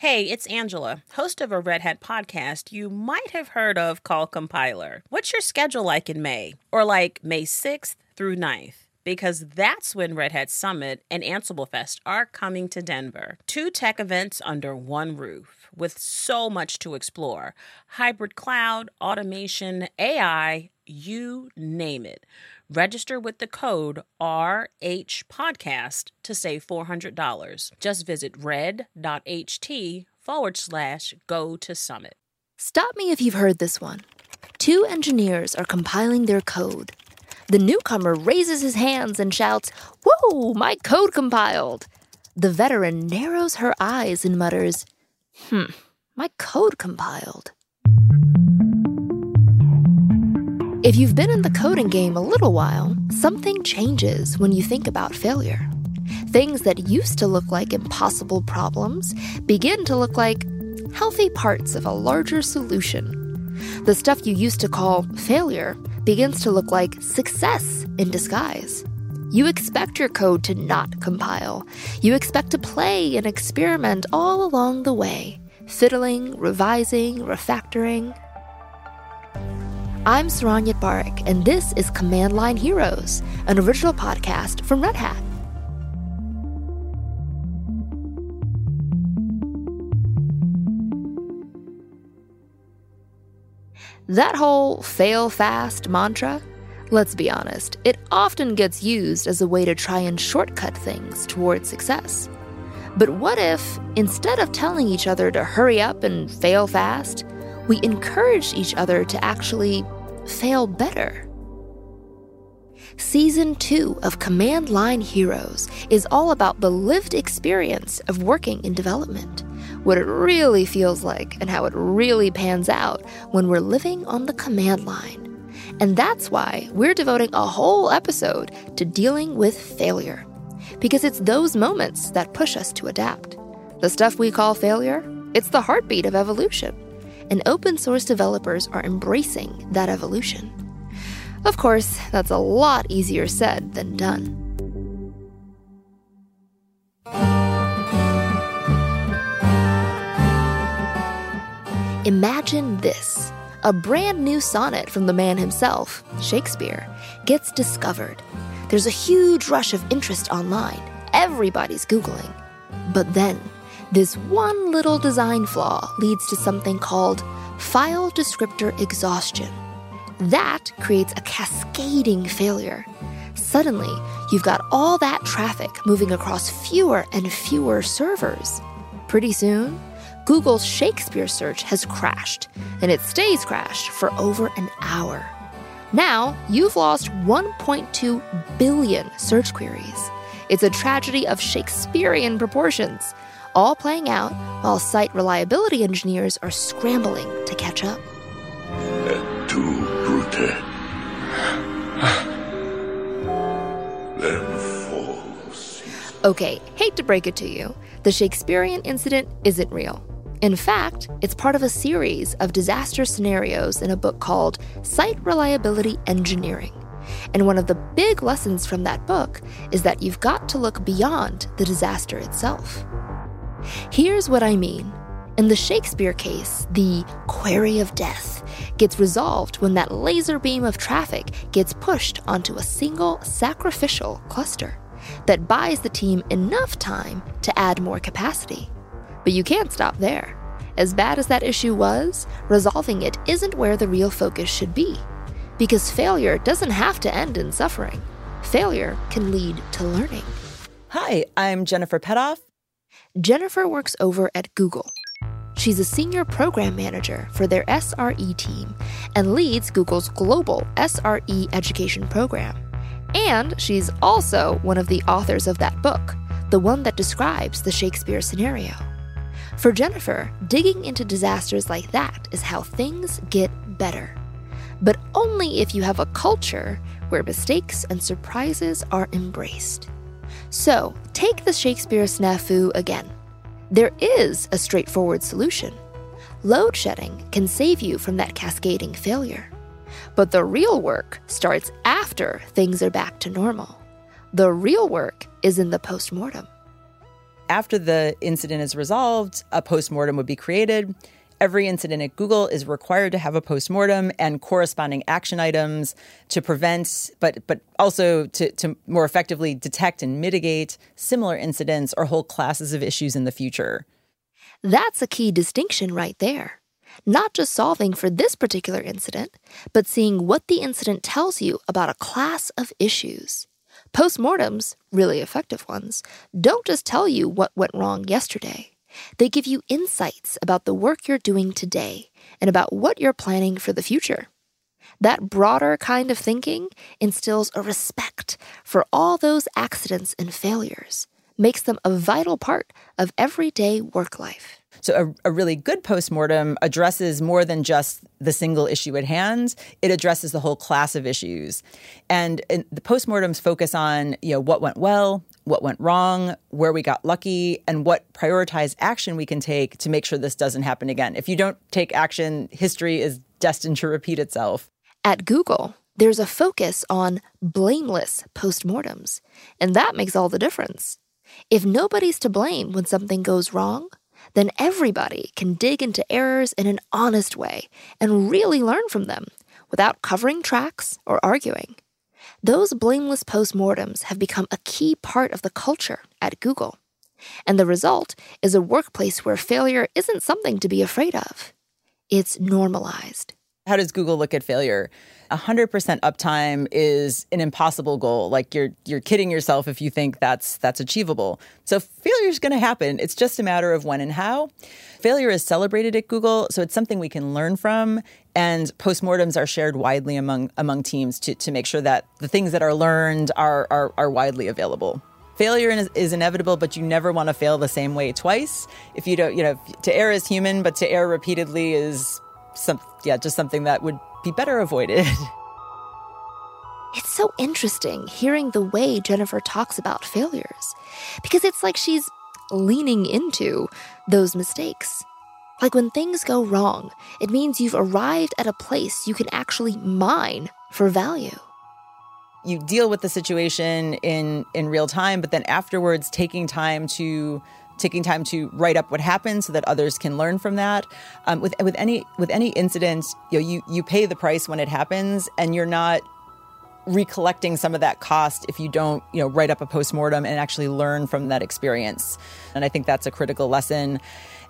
Hey, it's Angela, host of a Red Hat podcast you might have heard of called Compiler. What's your schedule like in May? Or like May 6th through 9th? Because that's when Red Hat Summit and Ansible Fest are coming to Denver. Two tech events under one roof with so much to explore hybrid cloud, automation, AI, you name it. Register with the code RH Podcast to save $400. Just visit red.ht forward slash go to summit. Stop me if you've heard this one. Two engineers are compiling their code. The newcomer raises his hands and shouts, Whoa, my code compiled! The veteran narrows her eyes and mutters, Hmm, my code compiled. If you've been in the coding game a little while, something changes when you think about failure. Things that used to look like impossible problems begin to look like healthy parts of a larger solution. The stuff you used to call failure begins to look like success in disguise. You expect your code to not compile. You expect to play and experiment all along the way, fiddling, revising, refactoring. I'm Saron Yitbarek, and this is Command Line Heroes, an original podcast from Red Hat. That whole fail fast mantra, let's be honest, it often gets used as a way to try and shortcut things towards success. But what if, instead of telling each other to hurry up and fail fast, we encourage each other to actually fail better. Season 2 of Command Line Heroes is all about the lived experience of working in development, what it really feels like, and how it really pans out when we're living on the command line. And that's why we're devoting a whole episode to dealing with failure. Because it's those moments that push us to adapt. The stuff we call failure, it's the heartbeat of evolution and open source developers are embracing that evolution. Of course, that's a lot easier said than done. Imagine this a brand new sonnet from the man himself, Shakespeare, gets discovered. There's a huge rush of interest online. Everybody's Googling. But then, this one little design flaw leads to something called file descriptor exhaustion. That creates a cascading failure. Suddenly, you've got all that traffic moving across fewer and fewer servers. Pretty soon, Google's Shakespeare search has crashed, and it stays crashed for over an hour. Now, you've lost 1.2 billion search queries. It's a tragedy of Shakespearean proportions all playing out while site reliability engineers are scrambling to catch up. Et tu, Brute. Okay, hate to break it to you, the Shakespearean incident isn't real. In fact, it's part of a series of disaster scenarios in a book called Site Reliability Engineering. And one of the big lessons from that book is that you've got to look beyond the disaster itself. Here's what I mean. In the Shakespeare case, the query of death gets resolved when that laser beam of traffic gets pushed onto a single sacrificial cluster that buys the team enough time to add more capacity. But you can't stop there. As bad as that issue was, resolving it isn't where the real focus should be. Because failure doesn't have to end in suffering. Failure can lead to learning. Hi, I'm Jennifer Petoff, Jennifer works over at Google. She's a senior program manager for their SRE team and leads Google's global SRE education program. And she's also one of the authors of that book, the one that describes the Shakespeare scenario. For Jennifer, digging into disasters like that is how things get better. But only if you have a culture where mistakes and surprises are embraced. So, take the Shakespeare snafu again. There is a straightforward solution. Load shedding can save you from that cascading failure. But the real work starts after things are back to normal. The real work is in the postmortem. after the incident is resolved, a postmortem would be created. Every incident at Google is required to have a postmortem and corresponding action items to prevent, but but also to, to more effectively detect and mitigate similar incidents or whole classes of issues in the future. That's a key distinction right there. Not just solving for this particular incident, but seeing what the incident tells you about a class of issues. Postmortems, really effective ones, don't just tell you what went wrong yesterday. They give you insights about the work you're doing today and about what you're planning for the future. That broader kind of thinking instills a respect for all those accidents and failures, makes them a vital part of everyday work life. So, a, a, really good postmortem addresses more than just the single issue at hand. It addresses the whole class of issues. And, and the postmortems focus on you know, what went well, what went wrong, where we got lucky, and what prioritized action we can take to make sure this doesn't happen again. If you don't take action, history is destined to repeat itself. At Google, there's a focus on blameless postmortems, and that makes all the difference. If nobody's to blame when something goes wrong, then everybody can dig into errors in an honest way and really learn from them without covering tracks or arguing. Those blameless postmortems have become a key part of the culture at Google. And the result is a workplace where failure isn't something to be afraid of. It's normalized. How does Google look at failure? 100% uptime is an impossible goal. Like you're you're kidding yourself if you think that's that's achievable. So failure is going to happen. It's just a matter of when and how. Failure is celebrated at Google, so it's something we can learn from and postmortems are shared widely among among teams to to make sure that the things that are learned are are, are widely available failure is, is, inevitable, but you never want to fail the same way twice. If you don't, you know, to err is human, but to err repeatedly is some, yeah, just something that would be better avoided. It's so interesting hearing the way Jennifer talks about failures because it's like she's leaning into those mistakes. Like when things go wrong, it means you've arrived at a place you can actually mine for value. You deal with the situation in in real time, but then afterwards taking time to taking time to write up what happened so that others can learn from that. Um, with with any with any incident, you know, you you pay the price when it happens, and you're not recollecting some of that cost if you don't you know write up a postmortem and actually learn from that experience and i think that's a critical lesson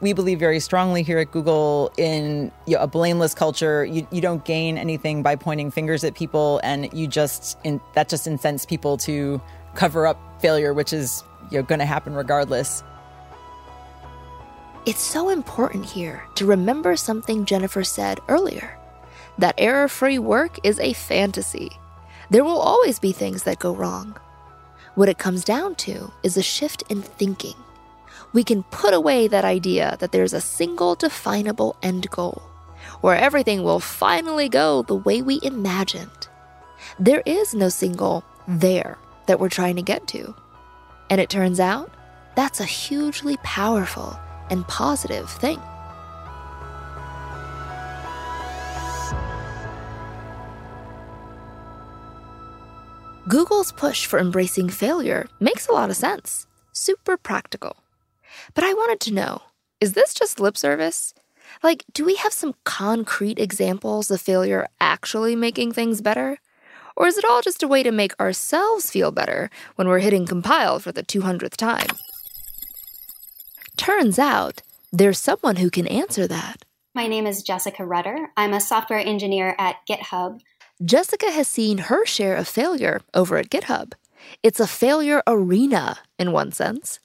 we believe very strongly here at google in you know, a blameless culture you, you don't gain anything by pointing fingers at people and you just in, that just incents people to cover up failure which is you know, going to happen regardless it's so important here to remember something Jennifer said earlier that error free work is a fantasy. There will always be things that go wrong. What it comes down to is a shift in thinking. We can put away that idea that there's a single definable end goal, where everything will finally go the way we imagined. There is no single there that we're trying to get to. And it turns out that's a hugely powerful and positive thing. Google's push for embracing failure makes a lot of sense. Super practical. But I wanted to know is this just lip service? Like, do we have some concrete examples of failure actually making things better? Or is it all just a way to make ourselves feel better when we're hitting compile for the 200th time? Turns out, there's someone who can answer that. My name is Jessica Rudder. I'm a software engineer at GitHub. Jessica has seen her share of failure over at GitHub. It's a failure arena, in one sense.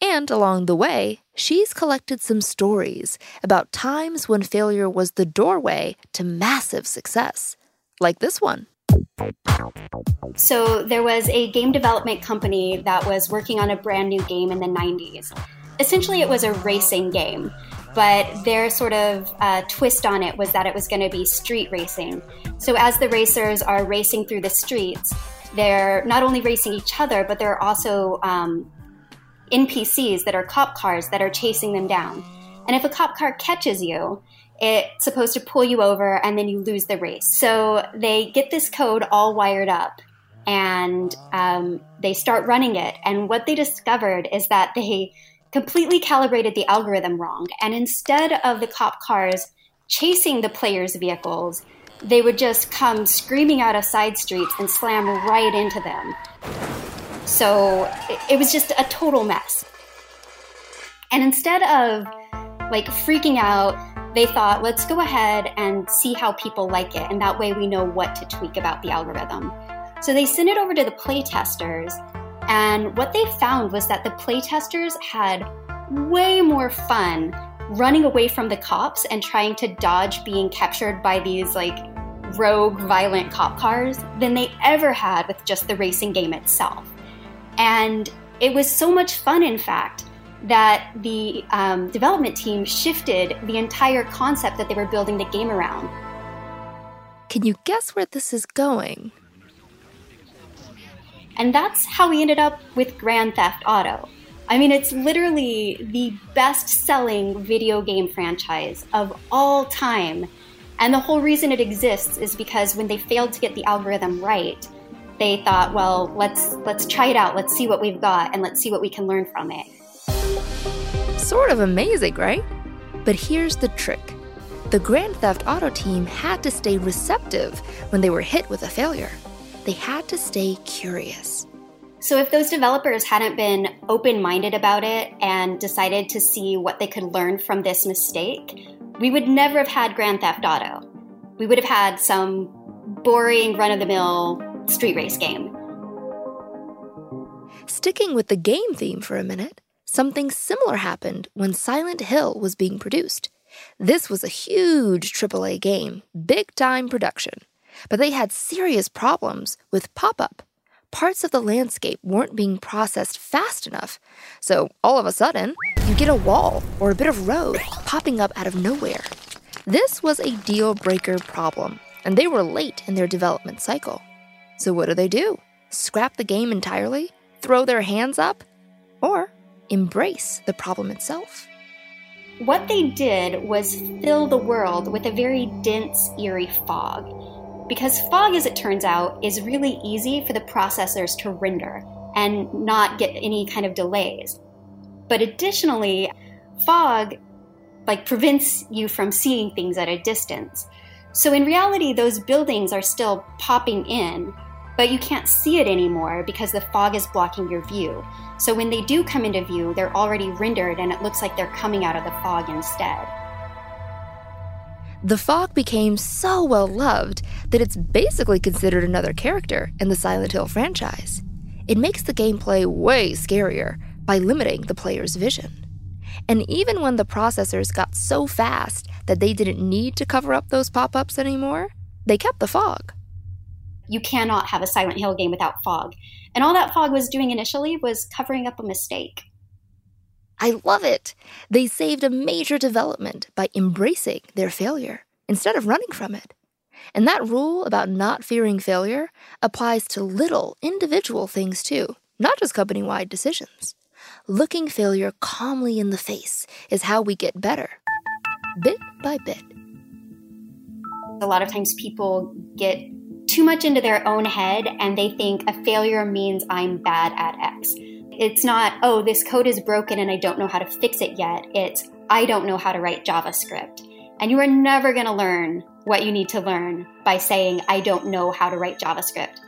And along the way, she's collected some stories about times when failure was the doorway to massive success, like this one. So, there was a game development company that was working on a brand new game in the 90s essentially it was a racing game but their sort of uh, twist on it was that it was going to be street racing. So as the racers are racing through the streets, they're not only racing each other, but they're also um, NPCs that are cop cars that are chasing them down. And if a cop car catches you, it's supposed to pull you over and then you lose the race. So they get this code all wired up and um, they start running it. And what they discovered is that they completely calibrated the algorithm wrong. And instead of the cop cars chasing the players' vehicles, they would just come screaming out of side streets and slam right into them. So it, it was just a total mess. And instead of like freaking out, they thought, let's go ahead and see how people like it. And that way we know what to tweak about the algorithm. So they sent it over to the playtesters. And what they found was that the playtesters had way more fun running away from the cops and trying to dodge being captured by these like rogue, violent cop cars than they ever had with just the racing game itself. And it was so much fun, in fact, that the um, development team shifted the entire concept that they were building the game around. Can you guess where this is going? And that's how we ended up with Grand Theft Auto. I mean, it's literally the best selling video game franchise of all time. And the whole reason it exists is because when they failed to get the algorithm right, they thought, well, let's let's try it out. Let's see what we've got and let's see what we can learn from it. Sort of amazing, right? But here's the trick. The Grand Theft Auto team had to stay receptive when they were hit with a failure. They had to stay curious. So, if those developers hadn't been open minded about it and decided to see what they could learn from this mistake, we would never have had Grand Theft Auto. We would have had some boring, run of the mill street race game. Sticking with the game theme for a minute, something similar happened when Silent Hill was being produced. This was a huge AAA game, big time production. But they had serious problems with pop up. Parts of the landscape weren't being processed fast enough. So all of a sudden, you get a wall or a bit of road popping up out of nowhere. This was a deal breaker problem, and they were late in their development cycle. So what do they do? Scrap the game entirely? Throw their hands up? Or embrace the problem itself? What they did was fill the world with a very dense, eerie fog because fog, as it turns out, is really easy for the processors to render and not get any kind of delays. But additionally, fog like prevents you from seeing things at a distance. So in reality, those buildings are still popping in, but you can't see it anymore because the fog is blocking your view. So when they do come into view, they're already rendered and it looks like they're coming out of the fog instead. The fog became so well loved that it's basically considered another character in the Silent Hill franchise. It makes the gameplay way scarier by limiting the player's vision. And even when the processors got so fast that they didn't need to cover up those pop ups anymore, they kept the fog. You cannot have a Silent Hill game without fog. And all that fog was doing initially was covering up a mistake. I love it. They saved a major development by embracing their failure instead of running from it. And that rule about not fearing failure applies to little individual things too, not just company wide decisions. Looking failure calmly in the face is how we get better, bit by bit. A lot of times people get too much into their own head and they think a failure means I'm bad at X. It's not, oh, this code is broken and I don't know how to fix it yet. It's, I don't know how to write JavaScript. And you are never going to learn what you need to learn by saying, I don't know how to write JavaScript.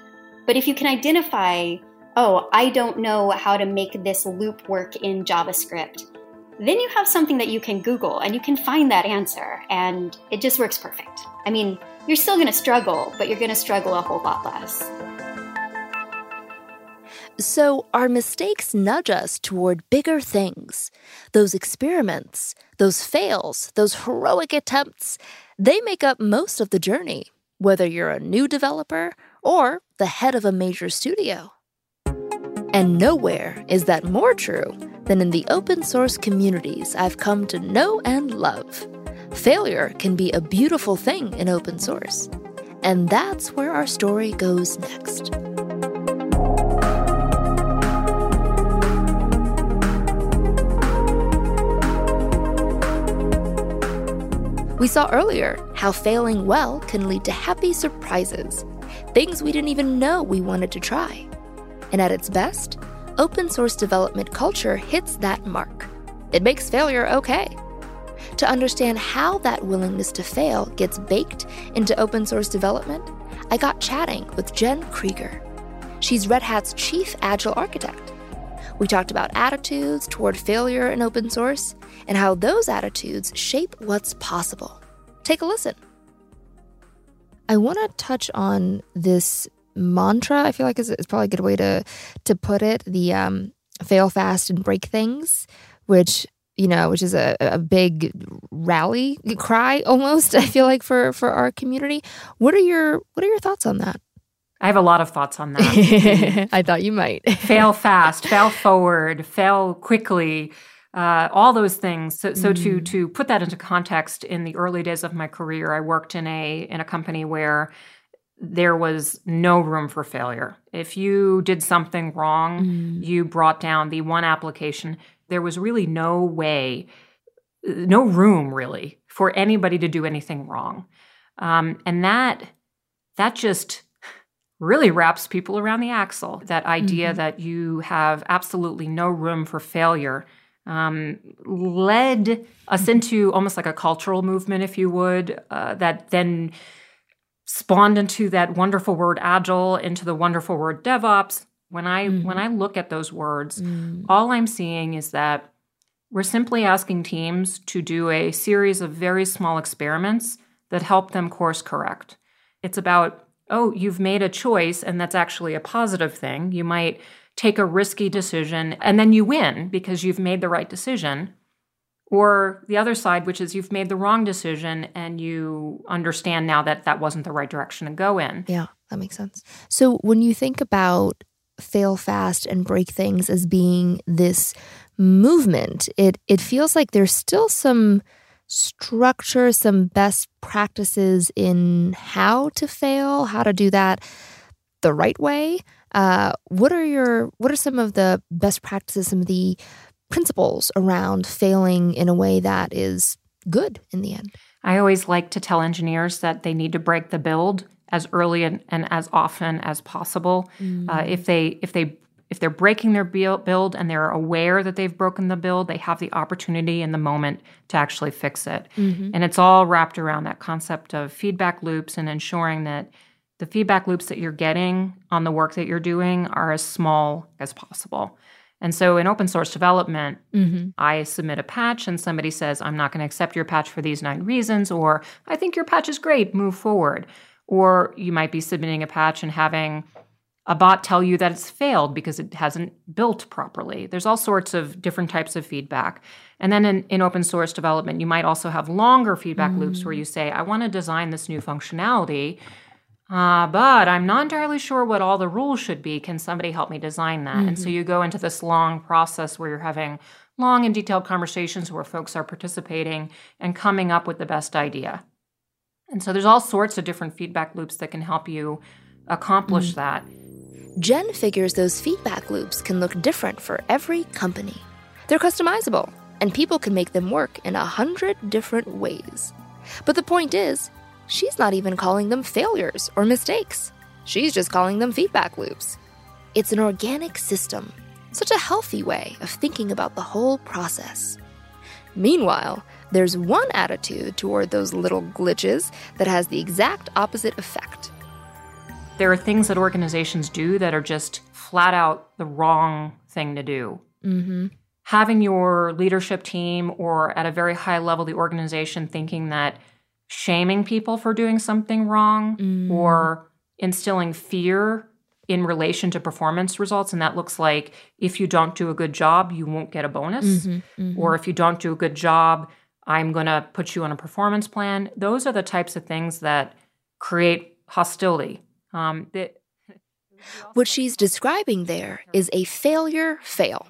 But if you can identify, oh, I don't know how to make this loop work in JavaScript, then you have something that you can Google and you can find that answer, and it just works perfect. I mean, you're still going to struggle, but you're going to struggle a whole lot less. So, our mistakes nudge us toward bigger things. Those experiments, those fails, those heroic attempts, they make up most of the journey, whether you're a new developer or the head of a major studio. And nowhere is that more true than in the open source communities I've come to know and love. Failure can be a beautiful thing in open source. And that's where our story goes next. We saw earlier how failing well can lead to happy surprises. things we didn't even know we wanted to try. And at its best, open source development culture hits that mark. It makes failure okay. To understand how that willingness to fail gets baked into open source development, I got chatting with Jen Krieger. She's Red Hat's chief agile architect. We talked about attitudes toward failure in open source and how those attitudes shape what's possible. Take a listen. I want to touch on this mantra. I feel like it's, probably a good way to to put it. The um, fail fast and break things, which you know, which is a, a big rally cry almost. I feel like for for our community. What are your What are your thoughts on that? I have a lot of thoughts on that. I thought you might fail fast, fail forward, fail quickly. Uh, all those things. So, so mm. to to put that into context, in the early days of my career, I worked in a in a company where there was no room for failure. If you did something wrong, mm. you brought down the one application there was really no way, no room really for anybody to do anything wrong. Um, and that that just really wraps people around the axle. That idea mm-hmm. that you have absolutely no room for failure um, led us mm-hmm. into almost like a cultural movement, if you would, uh, that then spawned into that wonderful word agile, into the wonderful word DevOps, when I mm-hmm. when I look at those words, mm. all I'm seeing is that we're simply asking teams to do a series of very small experiments that help them course correct. It's about, oh, you've made a choice and that's actually a positive thing. You might take a risky decision and then you win because you've made the right decision. Or the other side, which is you've made the wrong decision and you understand now that that wasn't the right direction to go in. Yeah, that makes sense. So when you think about fail fast and break things as being this movement. It it feels like there's still some structure, some best practices in how to fail, how to do that the right way. Uh, what are your what are some of the best practices, some of the principles around failing in a way that is good in the end? I always like to tell engineers that they need to break the build as early and, and as often as possible. Mm. Uh, if they if they if they're breaking their build and they're aware that they've broken the build, they have the opportunity in the moment to actually fix it. Mm-hmm. And it's all wrapped around that concept of feedback loops and ensuring that the feedback loops that you're getting on the work that you're doing are as small as possible. And so in open source development, mm-hmm. I submit a patch and somebody says, I'm not going to accept your patch for these nine reasons, or I think your patch is great, move forward. Or you might be submitting a patch and having a bot tell you that it's failed because it hasn't built properly. There's all sorts of different types of feedback. And then in, in open source development, you might also have longer feedback mm. loops where you say, I want to design this new functionality, uh, but I'm not entirely sure what all the rules should be. Can somebody help me design that? Mm-hmm. And so mm-hmm. you go into this long process where you're having long and detailed conversations where folks are participating and coming up with the best idea. And so there's all sorts of different feedback loops that can help you accomplish mm. that. Jen figures those feedback loops can look different for every company. They're customizable, and people can make them work in a hundred different ways. But the point is, she's not even calling them failures or mistakes. She's just calling them feedback loops. It's an organic system, such a healthy way of thinking about the whole process. Meanwhile, there's one attitude toward those little glitches that has the exact opposite effect. There are things that organizations do that are just flat out the wrong thing to do. Mm-hmm. Having your leadership team or at a very high level, the organization thinking that shaming people for doing something wrong mm. or instilling fear in relation to performance results. And that looks like if you don't do a good job, you won't get a bonus. Mm-hmm, mm-hmm. Or if you don't do a good job, I'm going to put you on a performance plan. Those are the types of things that create hostility. Um, that, what she's describing there is a failure fail,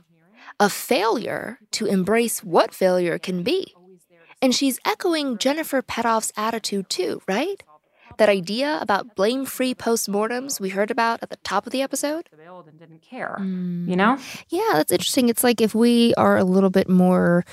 a failure to embrace what failure can be. And she's echoing Jennifer Petoff's attitude too, right? That idea about blame free postmortems we heard about at the top of the episode? And didn't care, you know? Yeah, that's interesting. It's like if we are a little bit more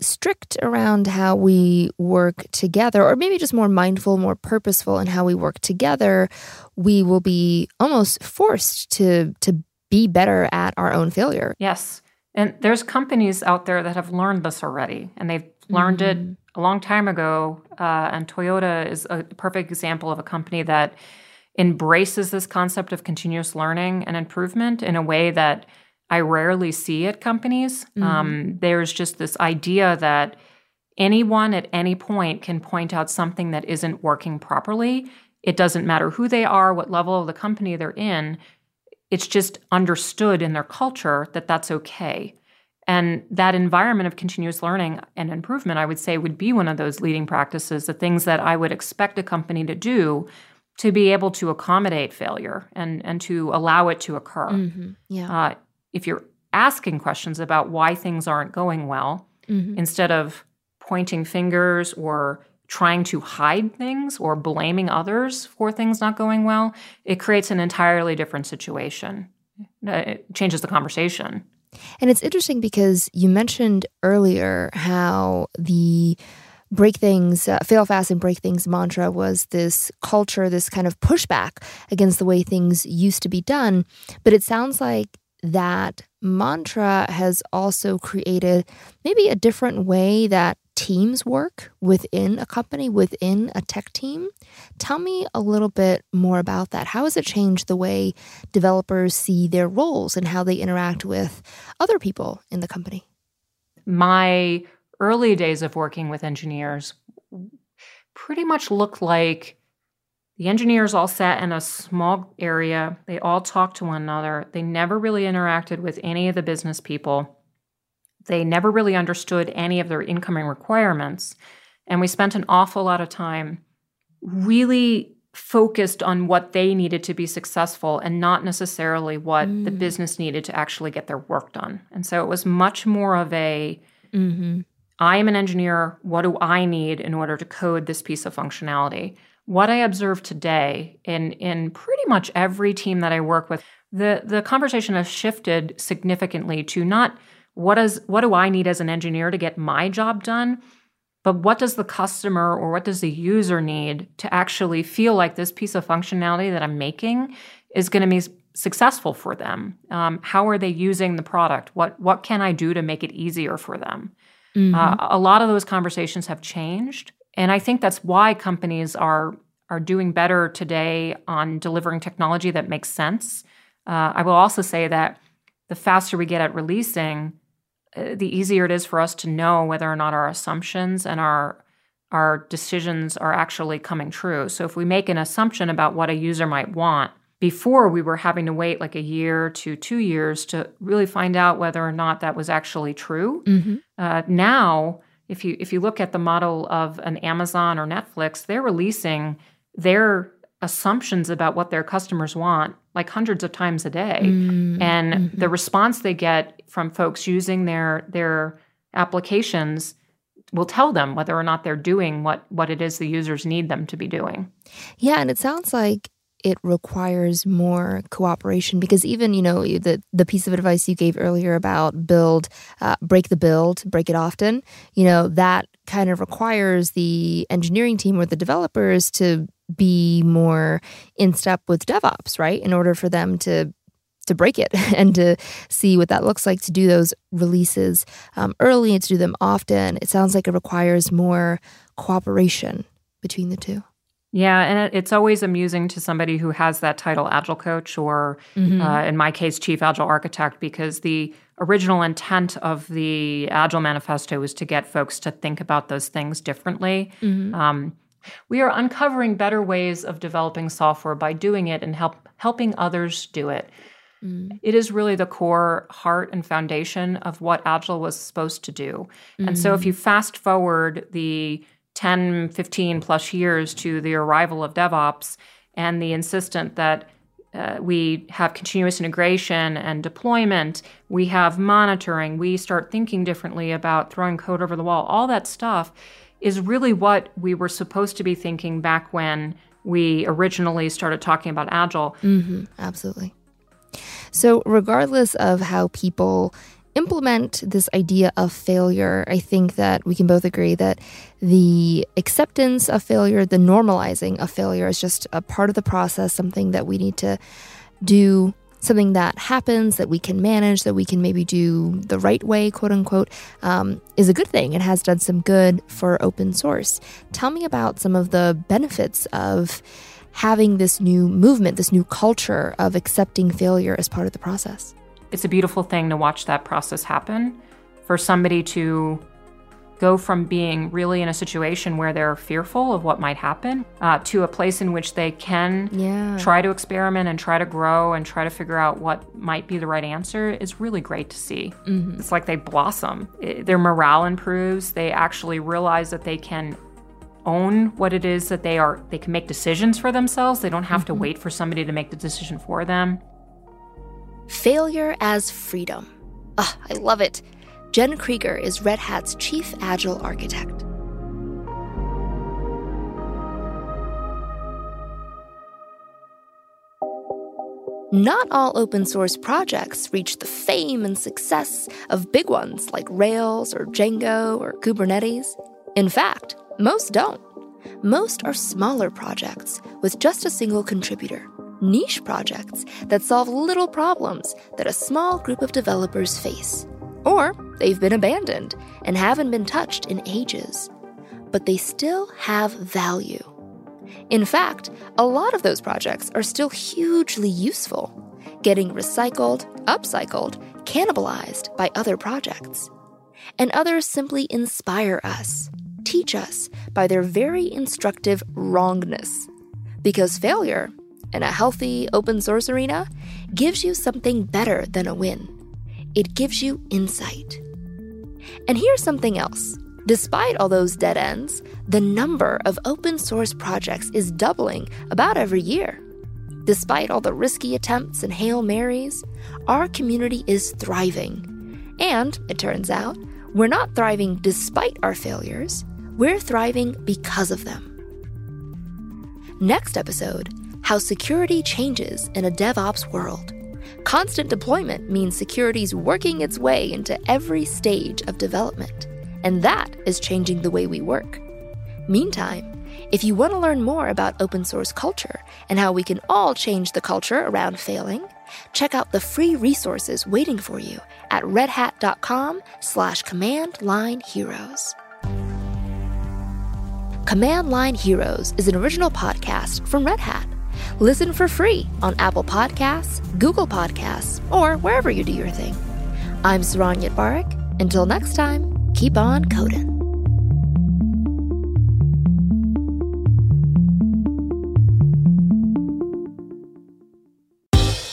strict around how we work together, or maybe just more mindful, more purposeful in how we work together, we will be almost forced to to be better at our own failure. Yes. And there's companies out there that have learned this already, and they've learned mm-hmm. it a long time ago. Uh, and Toyota is a perfect example of a company that embraces this concept of continuous learning and improvement in a way that I rarely see at companies. Mm-hmm. Um, there's just this idea that anyone at any point can point out something that isn't working properly. It doesn't matter who they are, what level of the company they're in. It's just understood in their culture that that's okay. And that environment of continuous learning and improvement, I would say, would be one of those leading practices, the things that I would expect a company to do to be able to accommodate failure and, and to allow it to occur. Mm-hmm. Yeah. Uh, if you're asking questions about why things aren't going well, mm-hmm. instead of pointing fingers or trying to hide things or blaming others for things not going well, it creates an entirely different situation. It changes the conversation. And it's interesting because you mentioned earlier how the break things, uh, fail fast and break things mantra was this culture, this kind of pushback against the way things used to be done. But it sounds like that mantra has also created maybe a different way that teams work within a company, within a tech team. Tell me a little bit more about that. How has it changed the way developers see their roles and how they interact with other people in the company? My early days of working with engineers pretty much looked like the engineers all sat in a small area. They all talked to one another. They never really interacted with any of the business people. They never really understood any of their incoming requirements. And we spent an awful lot of time really focused on what they needed to be successful and not necessarily what mm. the business needed to actually get their work done. And so it was much more of a mm-hmm. I am an engineer. What do I need in order to code this piece of functionality? What I observe today in in pretty much every team that I work with, the the conversation has shifted significantly to not what is what do I need as an engineer to get my job done, but what does the customer or what does the user need to actually feel like this piece of functionality that I'm making is going to be successful for them? Um, how are they using the product? What what can I do to make it easier for them? Mm-hmm. Uh, a lot of those conversations have changed. And I think that's why companies are are doing better today on delivering technology that makes sense. Uh, I will also say that the faster we get at releasing, uh, the easier it is for us to know whether or not our assumptions and our our decisions are actually coming true. So if we make an assumption about what a user might want, before we were having to wait like a year to two years to really find out whether or not that was actually true. Mm-hmm. Uh, now if you if you look at the model of an Amazon or Netflix, they're releasing their assumptions about what their customers want like hundreds of times a day. Mm-hmm. And mm-hmm. the response they get from folks using their their applications will tell them whether or not they're doing what what it is the users need them to be doing. Yeah, and it sounds like it requires more cooperation because even you know the the piece of advice you gave earlier about build uh, break the build break it often you know that kind of requires the engineering team or the developers to be more in step with devops right? In order for them to to break it and to see what that looks like to do those releases um, early and to do them often. It sounds like it requires more cooperation between the two yeah, and it's always amusing to somebody who has that title, Agile Coach, or mm-hmm. uh, in my case, Chief Agile Architect, because the original intent of the Agile Manifesto was to get folks to think about those things differently. Mm-hmm. Um, we are uncovering better ways of developing software by doing it and help helping others do it. Mm. It is really the core heart and foundation of what Agile was supposed to do. Mm. And so if mm. you fast forward the 10, 15 plus years to the arrival of DevOps and the insistent that uh, we have continuous integration and deployment, we have monitoring, we start thinking differently about throwing code over the wall. All that stuff is really what we were supposed to be thinking back when we originally started talking about Agile. Mm-hmm, absolutely. So, regardless of how people implement this idea of failure, I think that we can both agree that the acceptance of failure, the normalizing of failure is just a part of the process, something that we need to do, something that happens that we can manage, that we can maybe do the right way, quote unquote, um, is a good thing. It has done some good for open source. Tell me about some of the benefits of having this new movement, this new culture of accepting failure as part of the process it's a beautiful thing to watch that process happen for somebody to go from being really in a situation where they're fearful of what might happen uh, to a place in which they can yeah. try to experiment and try to grow and try to figure out what might be the right answer is really great to see. Mm-hmm. It's like they blossom. It, their morale improves. They actually realize that they can own what it is that they are they can make decisions for themselves they don't have mm-hmm. to wait for somebody to make the decision for them Failure as freedom. Ah, I love it. Jen Krieger is Red Hat's chief agile architect. Not all open source projects reach the fame and success of big ones like Rails or Django or Kubernetes. In fact, most don't. Most are smaller projects with just a single contributor niche projects that solve little problems that a small group of developers face. Or they've been abandoned and haven't been touched in ages. But they still have value. In fact, a lot of those projects are still hugely useful, getting recycled, upcycled, cannibalized by other projects. And others simply inspire us, teach us by their very instructive wrongness. Because failure in a healthy open source arena gives you something better than a win. It gives you insight. And here's something else. Despite all those dead ends, the number of open source projects is doubling about every year. Despite all the risky attempts and Hail Marys, our community is thriving. And, it turns out, we're not thriving despite our failures, we're thriving because of them. Next episode, how security changes in a DevOps world. Constant deployment means security's working its way into every stage of development, and that is changing the way we work. Meantime, if you want to learn more about open source culture and how we can all change the culture around failing, check out the free resources waiting for you at redhat.com slash command line heroes. Command Line Heroes is an original podcast from Red Hat. Listen for free on Apple Podcasts, Google Podcasts, or wherever you do your thing. I'm Saron Yitbarek. Until next time, keep on coding.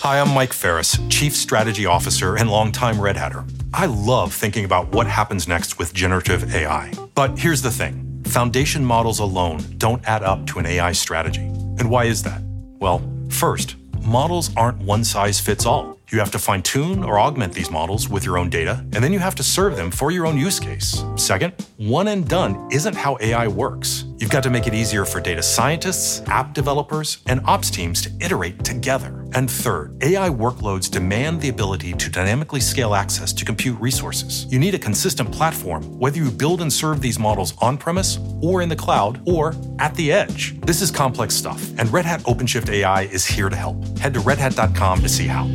Hi, I'm Mike Ferris, Chief Strategy Officer and longtime Red Hatter. I love thinking about what happens next with generative AI. But here's the thing foundation models alone don't add up to an AI strategy. And why is that? Well, first, models aren't one size fits all. You have to fine tune or augment these models with your own data, and then you have to serve them for your own use case. Second, one and done isn't how AI works. You've got to make it easier for data scientists, app developers, and ops teams to iterate together. And third, AI workloads demand the ability to dynamically scale access to compute resources. You need a consistent platform, whether you build and serve these models on premise, or in the cloud, or at the edge. This is complex stuff, and Red Hat OpenShift AI is here to help. Head to redhat.com to see how.